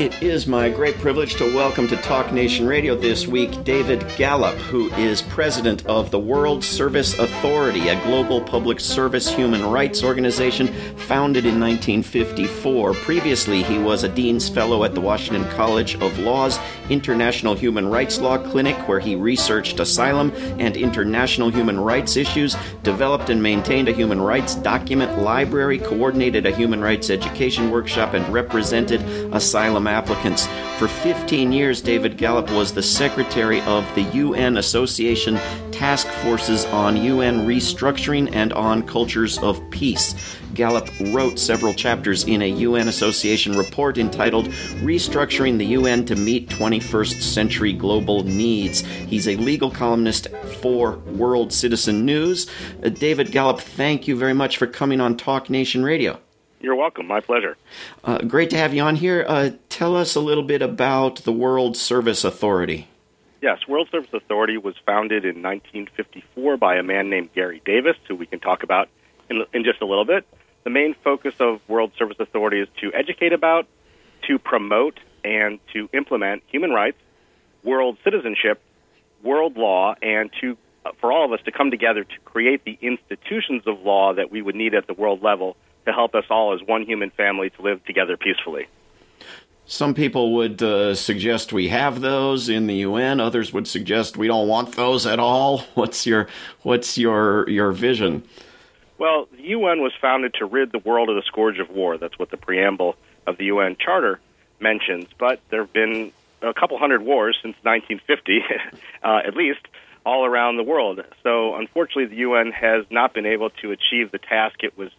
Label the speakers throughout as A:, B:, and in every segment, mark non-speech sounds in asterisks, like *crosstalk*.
A: It is my great privilege to welcome to Talk Nation Radio this week David Gallup, who is president of the World Service Authority, a global public service human rights organization founded in 1954. Previously, he was a Dean's Fellow at the Washington College of Law's International Human Rights Law Clinic, where he researched asylum and international human rights issues, developed and maintained a human rights document library, coordinated a human rights education workshop, and represented asylum asylum applicants. For 15 years, David Gallup was the secretary of the UN Association Task Forces on UN Restructuring and on Cultures of Peace. Gallup wrote several chapters in a UN Association report entitled Restructuring the UN to Meet 21st Century Global Needs. He's a legal columnist for World Citizen News. Uh, David Gallup, thank you very much for coming on Talk Nation Radio.
B: You're welcome. My pleasure.
A: Uh, great to have you on here. Uh, tell us a little bit about the World Service Authority.
B: Yes, World Service Authority was founded in 1954 by a man named Garry Davis, who we can talk about in, in just a little bit. The main focus of World Service Authority is to educate about, to promote, and to implement human rights, world citizenship, world law, and to uh, for all of us to come together to create the institutions of law that we would need at the world level to help us all as one human family to live together peacefully.
A: Some people would uh, suggest we have those in the UN. Others would suggest we don't want those at all. *laughs* What's your what's your your vision?
B: Well, the UN was founded to rid the world of the scourge of war. That's what the preamble of the UN Charter mentions. But there have been a couple hundred wars since 1950, *laughs* uh, at least, all around the world. So, unfortunately, the UN has not been able to achieve the task it was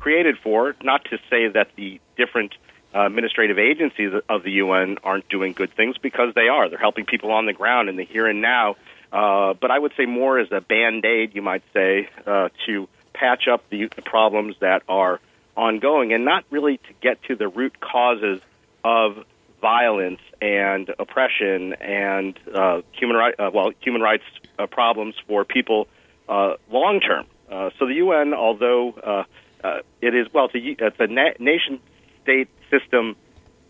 B: created for. Not to say that the different uh, administrative agencies of the UN aren't doing good things because they are. They're helping people on the ground in the here and now. Uh, but I would say more as a band aid, you might say, uh, to patch up the problems that are ongoing and not really to get to the root causes of violence and oppression and uh, human right, uh, well, human rights uh, problems for people uh, long term. Uh, so the UN, although uh, it is well, it's a, it's a na- nation state system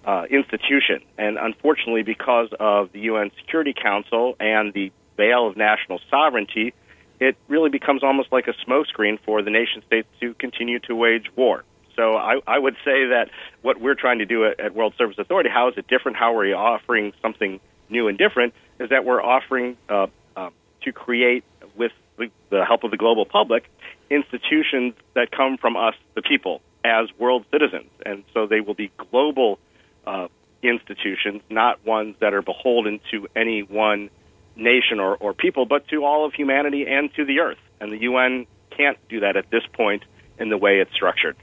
B: uh, institution, and unfortunately, because of the UN Security Council and the veil of national sovereignty, it really becomes almost like a smokescreen for the nation states to continue to wage war. So I, I would say that what we're trying to do at, at World Service Authority, how is it different? How are we offering something new and different? Is that we're offering uh, uh, to create, with the, the help of the global public, institutions that come from us, the people, as world citizens. And so they will be global uh, institutions, not ones that are beholden to any one nation or, or people, but to all of humanity and to the earth. And the UN can't do that at this point in the way it's structured.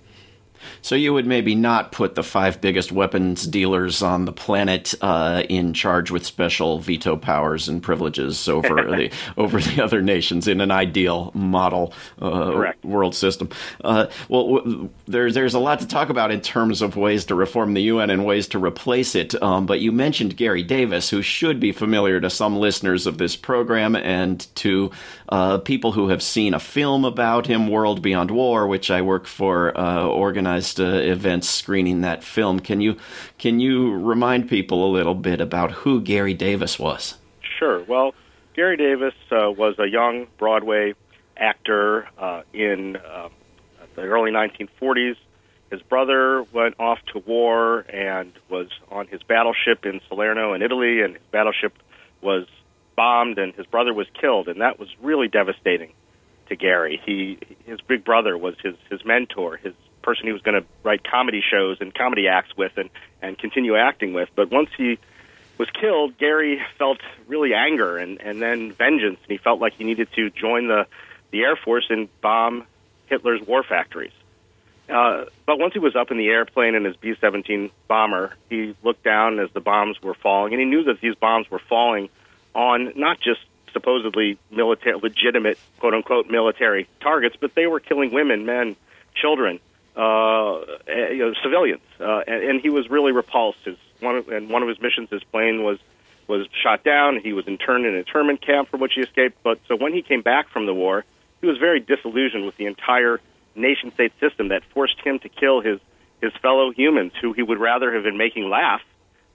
A: So you would maybe not put the five biggest weapons dealers on the planet uh, in charge with special veto powers and privileges over *laughs* the over the other nations in an ideal model uh, world system. Uh, well, w- there's there's a lot to talk about in terms of ways to reform the UN and ways to replace it. Um, but you mentioned Garry Davis, who should be familiar to some listeners of this program and to uh, people who have seen a film about him, World Beyond War, which I work for, uh, organized uh, events screening that film. Can you can you remind people a little bit about who Garry Davis was?
B: Sure. Well, Garry Davis uh, was a young Broadway actor uh, in the early 1940s. His brother went off to war and was on his battleship in Salerno in Italy, and his battleship was bombed and his brother was killed, and that was really devastating to Garry. He his big brother was his his mentor, his person he was going to write comedy shows and comedy acts with and and continue acting with. But once he was killed, Garry felt really anger and and then vengeance, and he felt like he needed to join the the Air Force and bomb Hitler's war factories. Uh, but once he was up in the airplane in his B 17 bomber, he looked down as the bombs were falling, and he knew that these bombs were falling on not just supposedly military, legitimate, quote unquote, military targets, but they were killing women, men, children, uh, you know, civilians, uh, and, and he was really repulsed. His one of, and one of his missions, his plane was was shot down. He was interned in an internment camp from which he escaped. But so when he came back from the war, he was very disillusioned with the entire nation state system that forced him to kill his his fellow humans who he would rather have been making laugh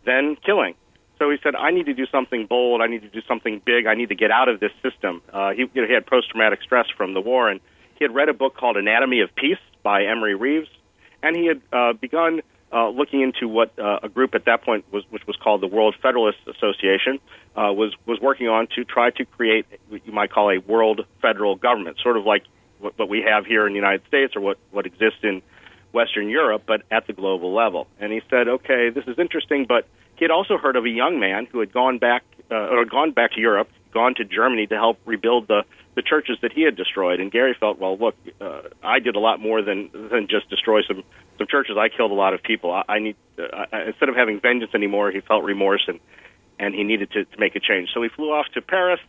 B: than killing. So he said, I need to do something bold. I need to do something big. I need to get out of this system. Uh, he, you know, he had post traumatic stress from the war, and he had read a book called Anatomy of Peace by Emery Reves, and he had uh, begun uh, looking into what uh, a group at that point was, which was called the World Federalist Association, uh, was was working on to try to create what you might call a world federal government, sort of like what, what we have here in the United States or what what exists in Western Europe, but at the global level. And he said, okay, this is interesting, but he had also heard of a young man who had gone back uh, or gone back to Europe, gone to Germany to help rebuild the the churches that he had destroyed. And Garry felt, well, look, uh, I did a lot more than than just destroy some some churches. I killed a lot of people. I, I need uh, I, instead of having vengeance anymore, he felt remorse and and he needed to, to make a change. So he flew off to Paris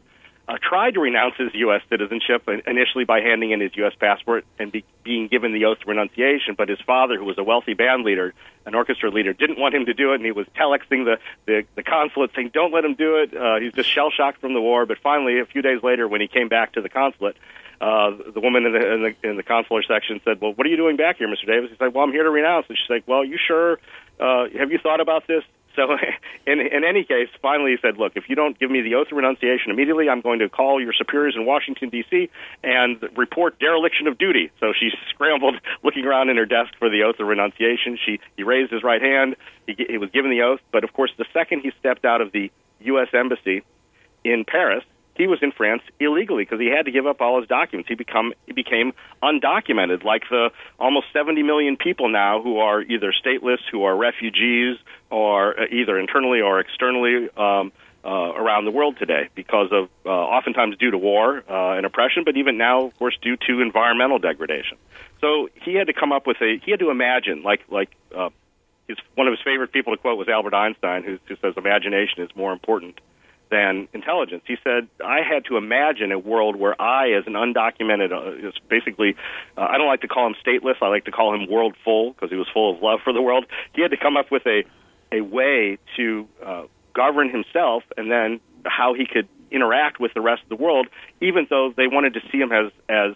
B: tried to renounce his U.S. citizenship initially by handing in his U.S. passport and be, being given the oath of renunciation. But his father, who was a wealthy band leader, an orchestra leader, didn't want him to do it, and he was telexing the, the, the consulate saying, "Don't let him do it." Uh, he's just shell shocked from the war. But finally, a few days later, when he came back to the consulate, uh, the woman in the, in the in the consular section said, "Well, what are you doing back here, Mr. Davis?" He said, "Well, I'm here to renounce." And she's like, "Well, you sure? Uh, have you thought about this?" So, *laughs* in, in any case, finally he said, Look, if you don't give me the oath of renunciation immediately, I'm going to call your superiors in Washington, D.C., and report dereliction of duty. So she scrambled, *laughs* looking around in her desk for the oath of renunciation. She, he raised his right hand. He, he was given the oath. But of course, the second he stepped out of the U.S. Embassy in Paris, he was in France illegally because he had to give up all his documents. He become he became undocumented, like the almost 70 million people now who are either stateless, who are refugees, or uh, either internally or externally um, uh, around the world today, because of uh, oftentimes due to war uh, and oppression, but even now, of course, due to environmental degradation. So he had to come up with a he had to imagine like like. Uh, his, one of his favorite people to quote was Albert Einstein, who, who says imagination is more important than intelligence. He said, I had to imagine a world where I, as an undocumented, uh, is basically, uh, I don't like to call him stateless, I like to call him world full because he was full of love for the world. He had to come up with a, a way to uh, govern himself and then how he could interact with the rest of the world, even though they wanted to see him as, as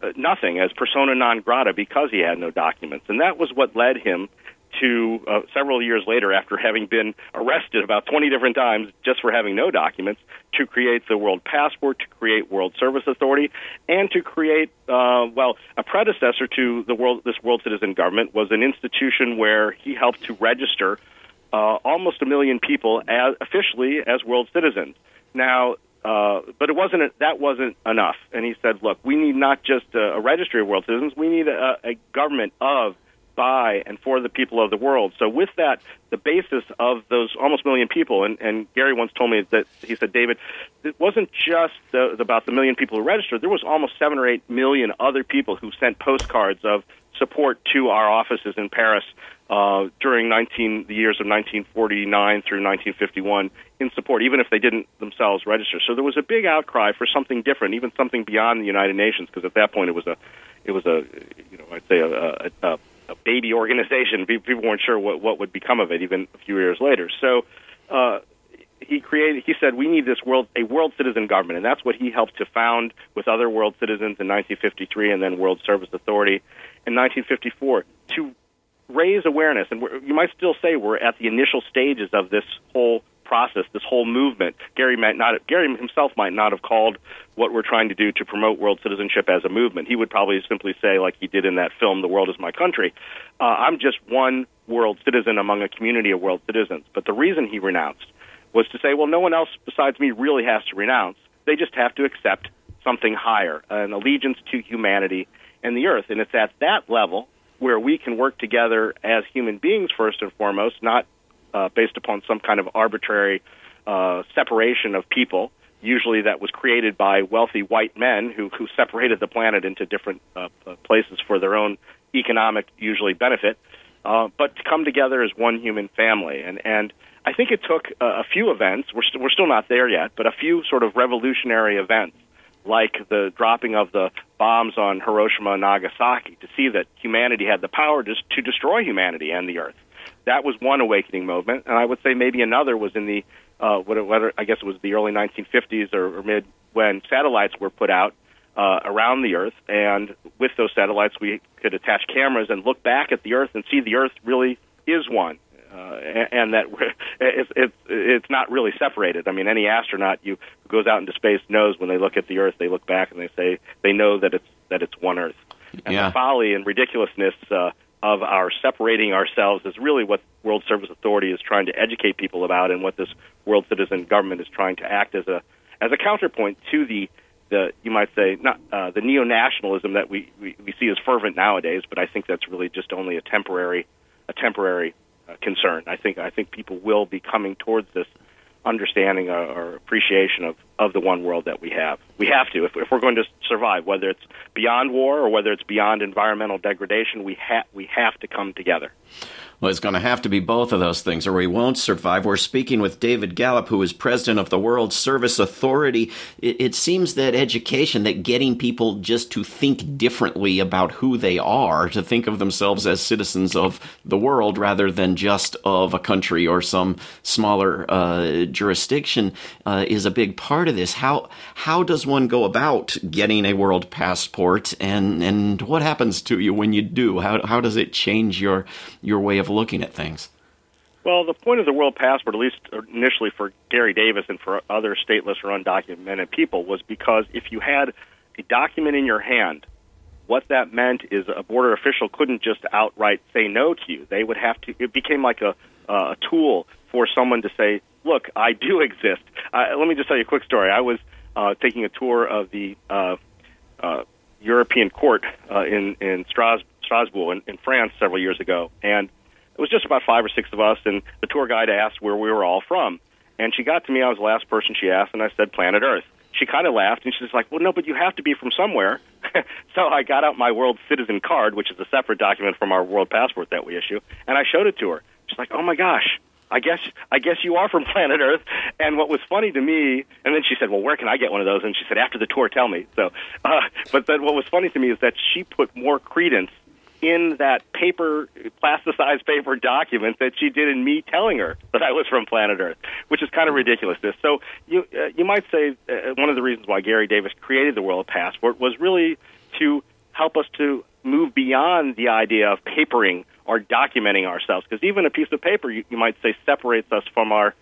B: uh, nothing, as persona non grata because he had no documents. And that was what led him to uh, several years later, after having been arrested about 20 different times just for having no documents, to create the World Passport, to create World Service Authority, and to create, uh, well, a predecessor to the world. This World Citizen Government was an institution where he helped to register uh, almost a million people as officially as world citizens. Now, uh, but it wasn't that wasn't enough. And he said, "Look, we need not just a, a registry of world citizens. We need a, a government of by and for the people of the world. So with that, the basis of those almost million people, and, and Garry once told me that he said, David, it wasn't just the, about the million people who registered. There was almost seven or eight million other people who sent postcards of support to our offices in Paris uh, during 19, the years of 1949 through 1951 in support, even if they didn't themselves register. So there was a big outcry for something different, even something beyond the United Nations, because at that point it was a, it was a, you know, I'd say a, a, a a baby organization. People weren't sure what what would become of it even a few years later. So uh, he created. He said we need this world a world citizen government, and that's what he helped to found with other world citizens in 1953, and then World Service Authority in 1954 to raise awareness. And you might still say we're at the initial stages of this whole process, this whole movement. Garry might not, Garry himself might not have called what we're trying to do to promote world citizenship as a movement. He would probably simply say, like he did in that film, "The World Is My Country," uh, I'm just one world citizen among a community of world citizens. But the reason he renounced was to say, well, no one else besides me really has to renounce. They just have to accept something higher, an allegiance to humanity and the earth. And it's at that level where we can work together as human beings first and foremost, not uh, based upon some kind of arbitrary uh, separation of people. Usually, that was created by wealthy white men who who separated the planet into different uh, uh places for their own economic, usually benefit. Uh, but to come together as one human family, and and I think it took a, a few events. We're we st- we're still not there yet, but a few sort of revolutionary events like the dropping of the bombs on Hiroshima and Nagasaki to see that humanity had the power to, to destroy humanity and the earth that was one awakening movement, and I would say maybe another was in the uh, whether I guess it was the early 1950s or, or mid when satellites were put out uh, around the Earth, and with those satellites, we could attach cameras and look back at the Earth and see the Earth really is one. Uh, and that *laughs* it's, it's it's not really separated. I mean, any astronaut you who goes out into space knows when they look at the Earth, they look back and they say they know that it's that it's one Earth. And
A: yeah.
B: the folly and ridiculousness uh, of our separating ourselves is really what World Service Authority is trying to educate people about, and what this World Citizen Government is trying to act as a as a counterpoint to the the you might say not uh, the neo nationalism that we, we we see as fervent nowadays, but I think that's really just only a temporary a temporary uh, concern. I think I think people will be coming towards this understanding or, or appreciation of, of the one world that we have. We have to if, if we're going to survive, whether it's beyond war or whether it's beyond environmental degradation. We ha- we have to come together.
A: Well, it's going to have to be both of those things, or we won't survive. We're speaking with David Gallup, who is president of the World Service Authority. It, it, seems that education, that getting people just to think differently about who they are, to think of themselves as citizens of the world rather than just of a country or some smaller uh, jurisdiction, uh, is a big part of this. How how does one go about getting a world passport, and and what happens to you when you do? How how does it change your your way of looking at things?
B: Well, the point of the World Passport, at least initially for Garry Davis and for other stateless or undocumented people, was because if you had a document in your hand, what that meant is a border official couldn't just outright say no to you. They would have to. It became like a uh, a tool for someone to say, "Look, I do *laughs* exist." Let me just tell you a quick story. I was uh, taking a tour of the uh, uh, European Court uh, in in Strasbourg, Strasbourg in, in France several years ago, and it was just about five or six of us, and the tour guide asked where we were all from. And she got to me, I was the last person she asked, and I said planet Earth. She kind of laughed, and she's like, well, no, but you have to be from somewhere. *laughs* so I got out my World Citizen card, which is a separate document from our World Passport that we issue, and I showed it to her. She's like, oh my gosh, I guess I guess you are from *laughs* planet Earth. And what was funny to me, and then she said, "Well, where can I get one of those?" And she said, "After the tour, tell me." So, uh, but then what was funny to me is that she put more credence in that paper, plasticized paper document that she did in me telling her *laughs* that I was from planet Earth, which is kind of ridiculousness. So you uh, you might say uh, one of the reasons why Garry Davis created the World Passport was really to help us to move beyond the idea of papering or documenting ourselves, because even a piece of paper, you, you might say, separates us from our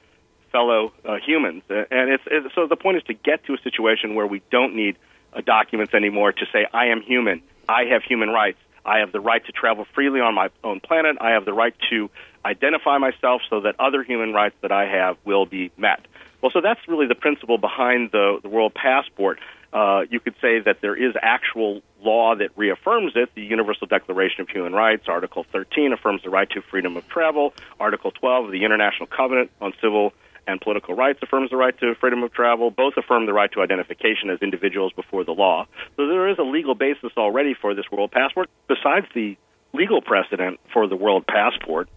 B: fellow uh, humans. And it's, it's so the point is to get to a situation where we don't need uh, documents anymore to say I am human, I have human rights I have the right to travel freely on my own planet. I have the right to identify myself so that other human rights that I have will be met. Well, so that's really the principle behind the, the World Passport. Uh, you could say that there is actual law that reaffirms it. The Universal Declaration of Human Rights, Article 13, affirms the right to freedom of travel. Article 12 of the International Covenant on Civil and political rights affirms the right to freedom of travel. Both affirm the right to identification as individuals before the law. So there is a legal basis already for this world passport. Besides the legal precedent for the world passport,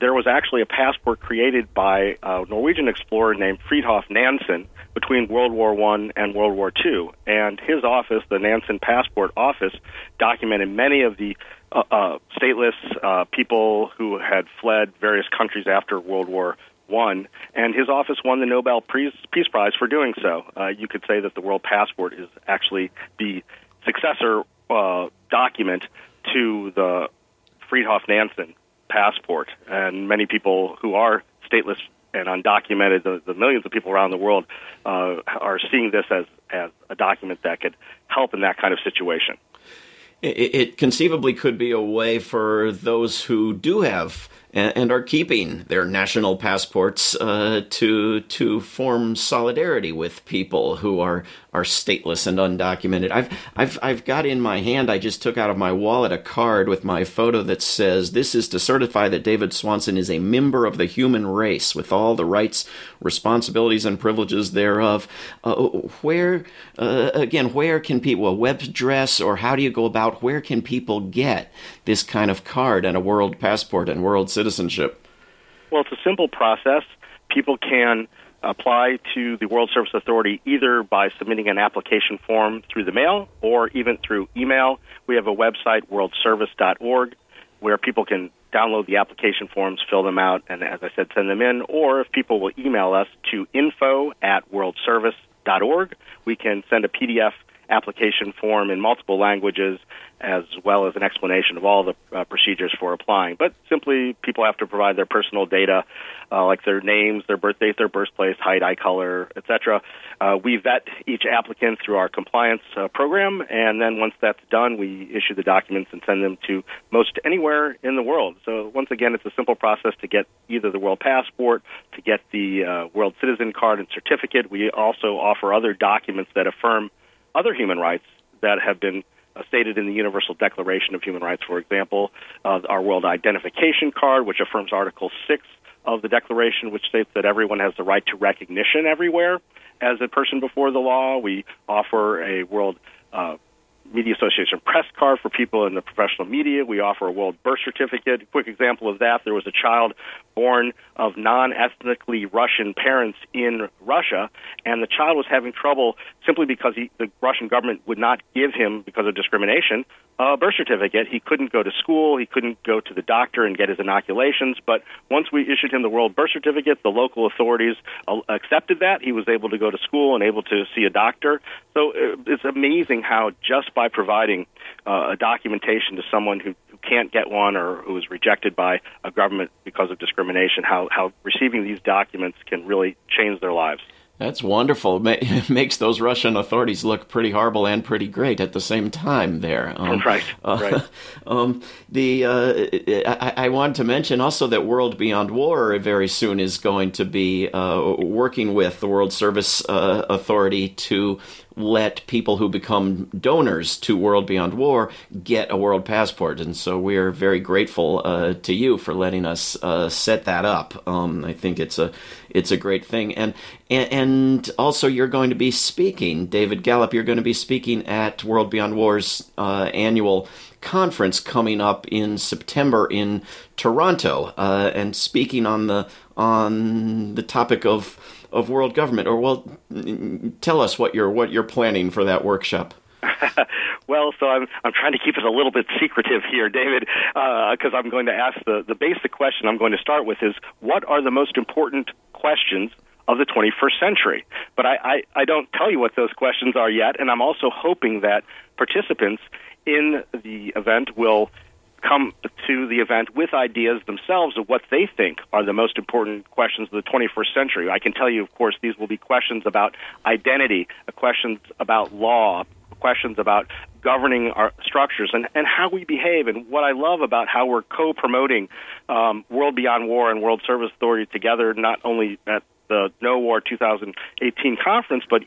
B: there was actually a passport created by a Norwegian explorer named Fridtjof Nansen between World War One and World War Two, and his office, the Nansen Passport Office, documented many of the uh, uh, stateless uh, people who had fled various countries after World War won, and his office won the Nobel Peace Prize for doing so. Uh, you could say that the World Passport is actually the successor uh, document to the Fridtjof Nansen passport, and many people who are stateless and undocumented, the, the millions of people around the world, uh, are seeing this as, as a document that could help in that kind of situation.
A: It, it conceivably could be a way for those who do have and, are keeping their national passports uh, to to form solidarity with people who are are stateless and undocumented. I've I've I've got in my hand. I just took out of my wallet a card with my photo that says, "This is to certify that David Swanson is a member of the human race with all the rights, responsibilities, and privileges thereof." Uh, where uh, again, where can people a web address or how do you go about? Where can people get this kind of card and a world passport and world citizenship?
B: Well, it's a simple process. People can apply to the World Service Authority either by submitting an application form through the mail or even through email. We have a website, worldservice.org, where people can download the application forms, fill them out, and as I said, send them in. Or if people will email us to info at worldservice.org, we can send a PDF application form in multiple languages, as well as an explanation of all the uh, procedures for applying. But simply, people have to provide their personal data, uh, like their names, their birth date, their birthplace, height, eye color, etc. Uh, we vet each applicant through our compliance uh, program, and then once that's done, we issue the documents and send them to most anywhere in the world. So once again, it's a simple process to get either the World Passport, to get the uh, World Citizen Card and certificate. We also offer other documents that affirm other human rights that have been uh, stated in the Universal Declaration of Human Rights, for example, uh, our World Identification Card, which affirms Article 6 of the Declaration, which states that everyone has the right to recognition everywhere as a person before the law. We offer a World uh, Media Association press card for people in the professional media. We offer a world birth certificate. A quick example of that: there was a child born of non-ethnically Russian parents in Russia, and the child was having trouble simply because he, the Russian government would not give him, because of discrimination, a birth certificate. He couldn't go to school. He couldn't go to the doctor and get his inoculations. But once we issued him the world birth certificate, the local authorities uh, accepted that. He was able to go to school and able to see a doctor. So uh, it's amazing how just by providing uh, a documentation to someone who, who can't get one or who is rejected by a government because of discrimination, how, how receiving these documents can really change their lives.
A: That's wonderful. It *laughs* makes those Russian authorities look pretty horrible and pretty great at the same time. There,
B: um, right? Uh. *laughs*
A: Um, the uh, I, I want to mention also that World Beyond War very soon is going to be uh, working with the World Service uh, Authority to let people who become donors to World Beyond War get a world passport. And so we are very grateful uh, to you for letting us uh, set that up. Um, I think it's a it's a great thing. And, and also you're going to be speaking, David Gallup. You're going to be speaking at World Beyond War's uh, annual conference coming up in September in Toronto, uh, and speaking on the on the topic of of world government. Or well, tell us what you're what you're planning for that workshop. *laughs*
B: well, so I'm I'm trying to keep it a little bit secretive here, David, because uh, I'm going to ask the the basic question I'm going to start with is what are the most important questions of the 21st century. But I, I, I, don't tell you what those questions are yet, and I'm also hoping that participants in the event will come to the event with ideas themselves of what they think are the most important questions of the 21st century. I can tell you, of course, these will be questions about identity, questions about law, questions about governing our structures and, and how we behave. And what I love about how we're co promoting um, World Beyond War and World Service Authority together, not only at the No War 2018 conference, but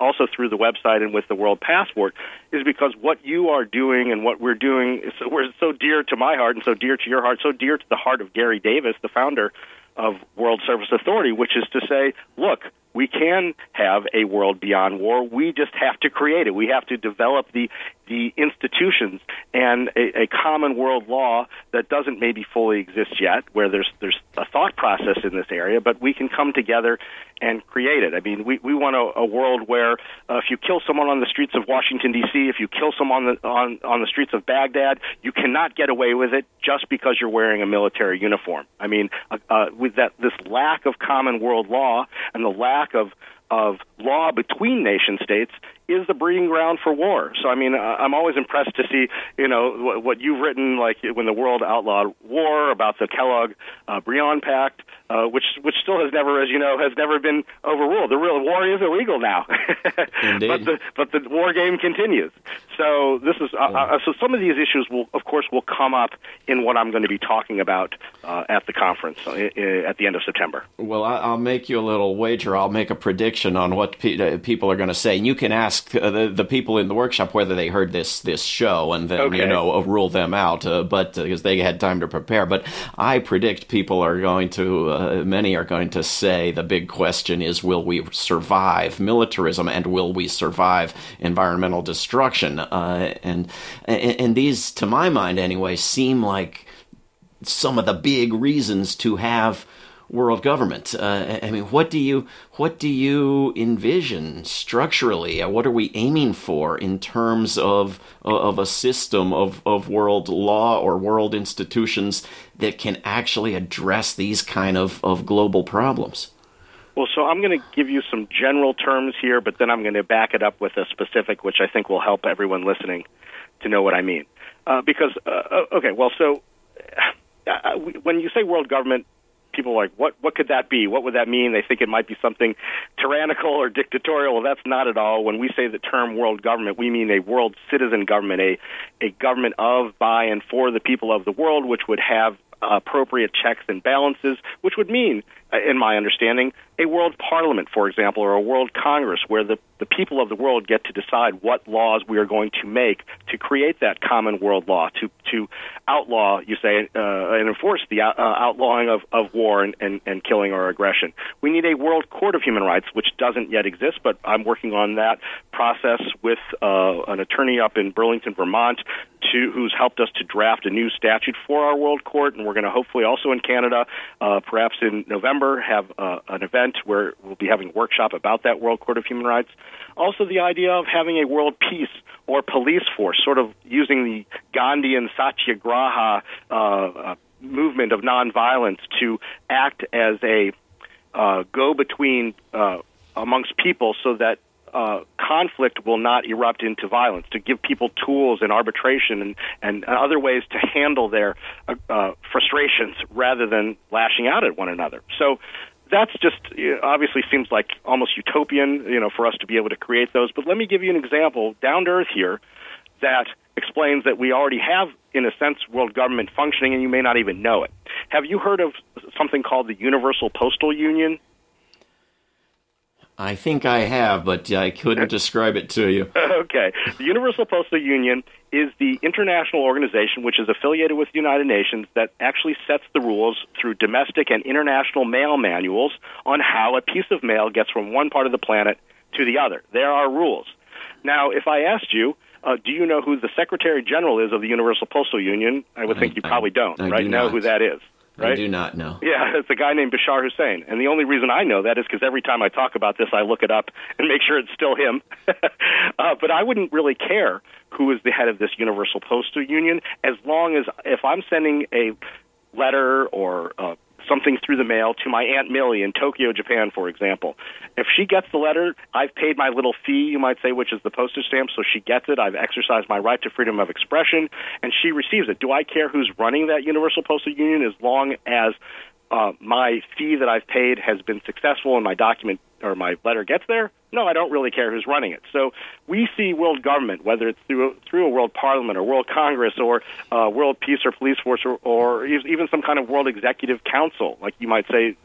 B: also through the website and with the World Passport, is because what you are doing and what we're doing is so, we're so dear to my heart and so dear to your heart, so dear to the heart of Garry Davis, the founder of World Service Authority, which is to say, look, we can have a world beyond war. We just have to create it. We have to develop the the institutions and a, a, common world law that doesn't maybe fully exist yet, where there's there's a thought process in this area, but we can come together and create it. I mean, we we want a, a world where uh, if you kill someone on the streets of Washington D.C., if you kill someone on the, on on the streets of Baghdad, you cannot get away with it just because you're wearing a military uniform. I mean, uh, uh, with that this lack of common world law and the lack of of law between nation states is the breeding ground for war. So I mean, I'm always impressed to see you know what, you've written, like when the world outlawed war about the Kellogg uh, Pact, uh, which which still has never, as you know, has never been overruled. The real war is illegal now, *laughs* but the but the war game continues. So this is uh, uh, so some of these issues will, of course, will come up in what I'm going to be talking about uh, at the conference uh, at the end of September.
A: Well, I'll make you a little wager. I'll make a prediction on what pe- people are going to say. And you can ask uh, the, the people in the workshop whether they heard this this show and then okay. you know uh, rule them out, uh, but because uh, they had time to prepare. But I predict people are going to uh, many are going to say the big question is will we survive militarism and will we survive environmental destruction? Uh, and, and and these, to my mind anyway, seem like some of the big reasons to have world government. Uh, I mean, what do you what do you envision structurally? Uh, what are we aiming for in terms of of a system of of world law or world institutions that can actually address these kind of of global problems?
B: Well, so I'm going to give you some general terms here, but then I'm going to back it up with a specific, which I think will help everyone listening to know what I mean. Uh, because, uh, uh okay, well, so uh, when you say world government, people are like, what, what could that be? What would that mean? They think it might be something tyrannical or dictatorial. Well, that's not at all. When we say the term world government, we mean a world citizen government, a, a government of, by, and for the people of the world, which would have appropriate checks and balances, which would mean, in my understanding, a world parliament, for example, or a world congress where the, the people of the world get to decide what laws we are going to make to create that common world law, to, to outlaw, you say, uh, and enforce the uh, outlawing of, of war and, and, and killing or aggression. We need a world court of human rights, which doesn't yet exist, but I'm working on that process with uh, an attorney up in Burlington, Vermont, to, who's helped us to draft a new statute for our world court, and we're going to hopefully also in Canada, uh, perhaps in November, have uh, an event event where we'll be having a workshop about that World Court of Human Rights. Also, the idea of having a world peace or police force, sort of using the Gandhian Satyagraha uh, uh, movement of nonviolence to act as a uh, go between uh, amongst people so that uh, conflict will not erupt into violence, to give people tools and arbitration and, and other ways to handle their uh, uh, frustrations rather than lashing out at one another. So that's just obviously seems like almost utopian, you know, for us to be able to create those. But let me give you an example down to earth here that explains that we already have, in a sense, world government functioning, and you may not even know it. Have you heard of something called the Universal Postal Union?
A: I think I have, but I couldn't describe it to you. *laughs*
B: okay. The Universal Postal Union is the international organization which is affiliated with the United Nations that actually sets the rules through domestic and international mail manuals on how a piece of mail gets from one part of the planet to the other. There are rules. Now, if I asked you, uh, do you know who the Secretary General is of the Universal Postal Union? I would think you probably don't,
A: I
B: right?
A: Do
B: know who that is. Right? I
A: do not know.
B: Yeah, *laughs* it's a guy named Bishar Hussein. And the only reason I know that is because every time I talk about this, I look it up *laughs* and make sure it's still him. *laughs* uh, but I wouldn't really care who is the head of this Universal Postal Union as long as if I'm sending a letter or uh, something through the mail to my Aunt Millie in Tokyo, Japan, for example. If she gets the letter, I've paid my little fee, you might say, which is the postage stamp, so she gets it. I've exercised my right to freedom of expression, and she receives it. Do I care who's running that Universal Postal Union as long as uh, my fee that I've paid has been successful and my document or my letter gets there? No, I don't really care who's running it. So we see world government, whether it's through through a world parliament or world congress or uh, world peace or police force or, or even some kind of world executive council, like you might say.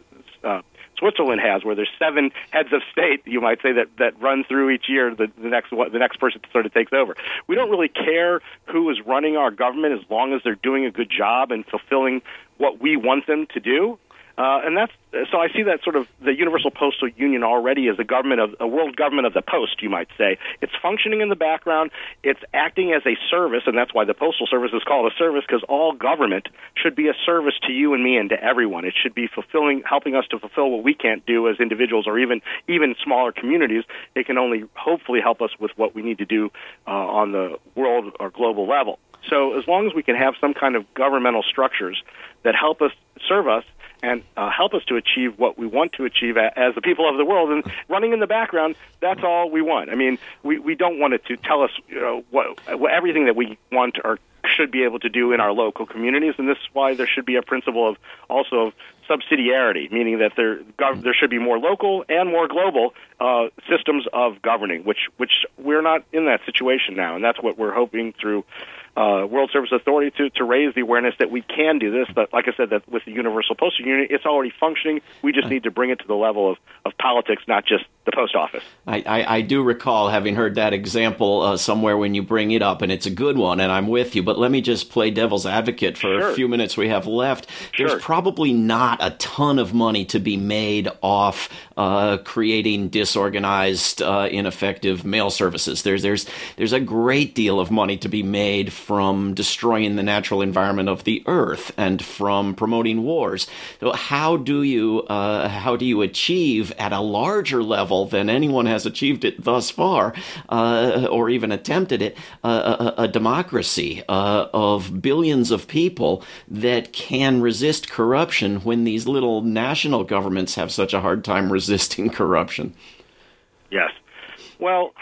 B: Uh, Switzerland has, where there's seven heads of state, you might say that that run through each year. The, the next the next person sort of takes over. We don't really care who is running our government as long as they're doing a good job and fulfilling what we want them to do. Uh, and that's so I see that sort of the Universal Postal Union already as a government of a world government of the post, you might say. It's functioning in the background. It's acting as a service, and that's why the postal service is called a service because all government should be a service to you and me and to everyone. It should be fulfilling, helping us to fulfill what we can't do as individuals or even even smaller communities. It can only hopefully help us with what we need to do uh, on the world or global level. So as long as we can have some kind of governmental structures that help us serve us and uh, help us to achieve what we want to achieve as the people of the world. And *laughs* running in the background, that's all we want. I mean, we, we don't want it to tell us you know, what, what everything that we want or should be able to do in our local communities, and this is why there should be a principle of also of subsidiarity, meaning that there gov- there should be more local and more global uh, systems of governing, which which we're not in that situation now, and that's what we're hoping through uh, World Service Authority to, to raise the awareness that we can do this. But like I said, that with the Universal Postal Union, it's already functioning. We just need to bring it to the level of, of politics, not just the post office.
A: I, I, I do recall having heard that example uh, somewhere when you bring it up, and it's a good one, and I'm with you. But let me just play devil's advocate for
B: sure.
A: a few minutes we have left.
B: Sure.
A: There's probably not a ton of money to be made off uh, creating disorganized, uh, ineffective mail services. There's there's there's a great deal of money to be made from destroying the natural environment of the earth and from promoting wars. So how do you uh, how do you achieve at a larger level than anyone has achieved it thus far, uh, or even attempted it, a, a, democracy uh, of billions of people that can resist corruption when these little national governments have such a hard time resisting corruption.
B: Yes. Well,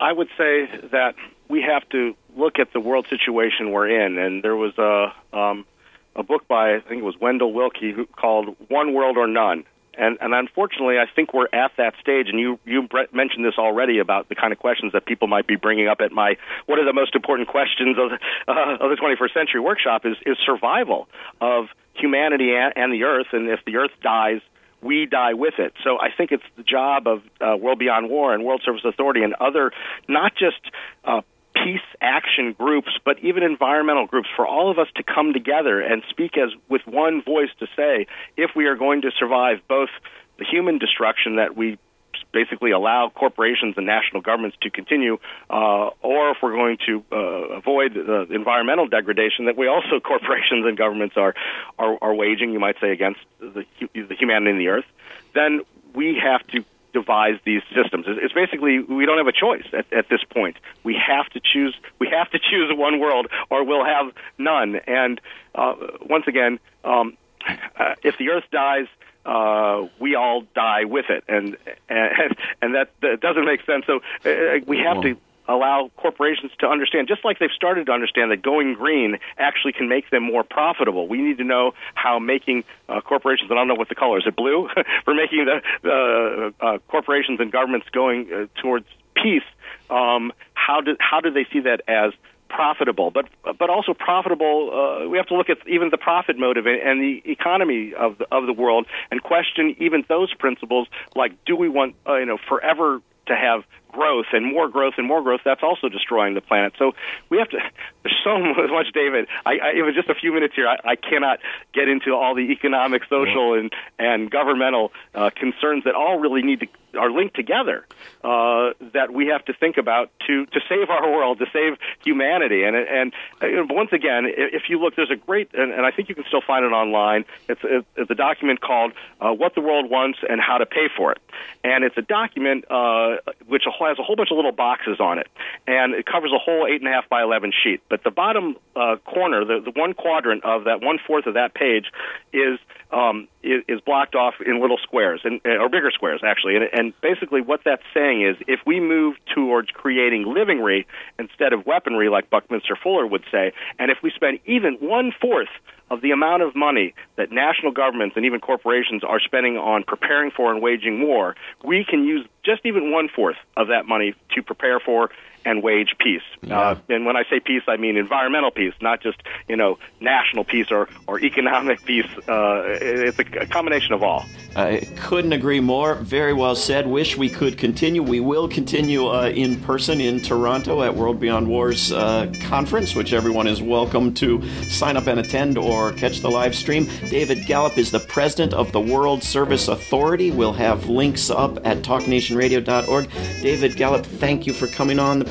B: I would say that we have to look at the world situation we're in, and there was a um, a book by I think it was Wendell Willkie who called "One World or None," and and unfortunately, I think we're at that stage. And you you mentioned this already about the kind of questions that people might be bringing up at my what are the most important questions of uh, of the 21st century workshop is is survival of humanity and, the earth, and if the earth dies we die with it. So I think it's the job of uh, World Beyond War and World Service Authority and other, not just uh, peace action groups, but even environmental groups, for all of us to come together and speak as with one voice to say, if we are going to survive both the human destruction that we basically allow corporations and national governments to continue, uh, or if we're going to uh, avoid the environmental degradation that we also *laughs* corporations and governments are, are are waging, you might say, against the, the humanity in the earth, then we have to devise these systems. It's basically we don't have a choice at, at this point. We have to choose. We have to choose *laughs* one world, or we'll have none. And uh, once again, um, uh, if the Earth dies, uh, we all die with it, and and *laughs* and that, that doesn't make sense. So uh, we have well, to allow corporations to understand, just like they've started to understand that going green actually can make them more profitable. We need to know how making uh, corporations, and I don't know what the color is, it blue? *laughs* For making the uh, uh, corporations and governments going uh, towards peace, um, how, do, how do they see that as profitable, but but also profitable. Uh, we have to look at even the profit motive and the economy of the, of the world, and question even those principles. Like, do we want uh, you know forever to have growth and more growth and more growth, that's also destroying the planet. So we have to. *laughs* There's so *laughs* much, David. I, I it was just a few minutes here. I, I cannot get into all the economic, social, and and governmental uh, concerns that all really need to are linked together. Uh, that we have to think about to to save our world, to save humanity. And and uh, once again, if you look, there's a great, and, and I think you can still find it online. It's, it's a document called uh, "What the World Wants and How to Pay for It," and it's a document uh, which has a whole bunch of little boxes on it, and it covers a whole eight and a half by eleven sheet. But the bottom uh, corner, the, the one quadrant of that one fourth of that page, is um, is, blocked off in little squares and or bigger squares actually. And, and basically, what that's saying is, if we move towards creating livingry instead of weaponry, like Buckminster Fuller would say, and if we spend even one fourth of the amount of money that national governments and even corporations are spending on preparing for and waging war, we can use just even one fourth of that money to prepare for and wage peace. Yeah. Uh, and when I say peace, I mean environmental peace, not just you know national peace or or economic peace. Uh, it's a, combination of all.
A: I couldn't agree more. Very well said. Wish we could continue. We will continue uh, in person in Toronto at World Beyond Wars uh, conference, which everyone is welcome to sign up and attend or catch the live stream. David Gallup is the president of the World Service Authority. We'll have links up at TalkNationRadio.org. David Gallup, thank you for coming on the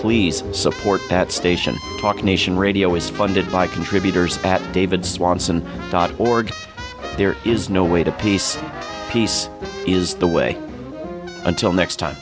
A: please support that station. Talk Nation Radio is funded by contributors at davidswanson.org. There is no way to peace. Peace is the way. Until next time.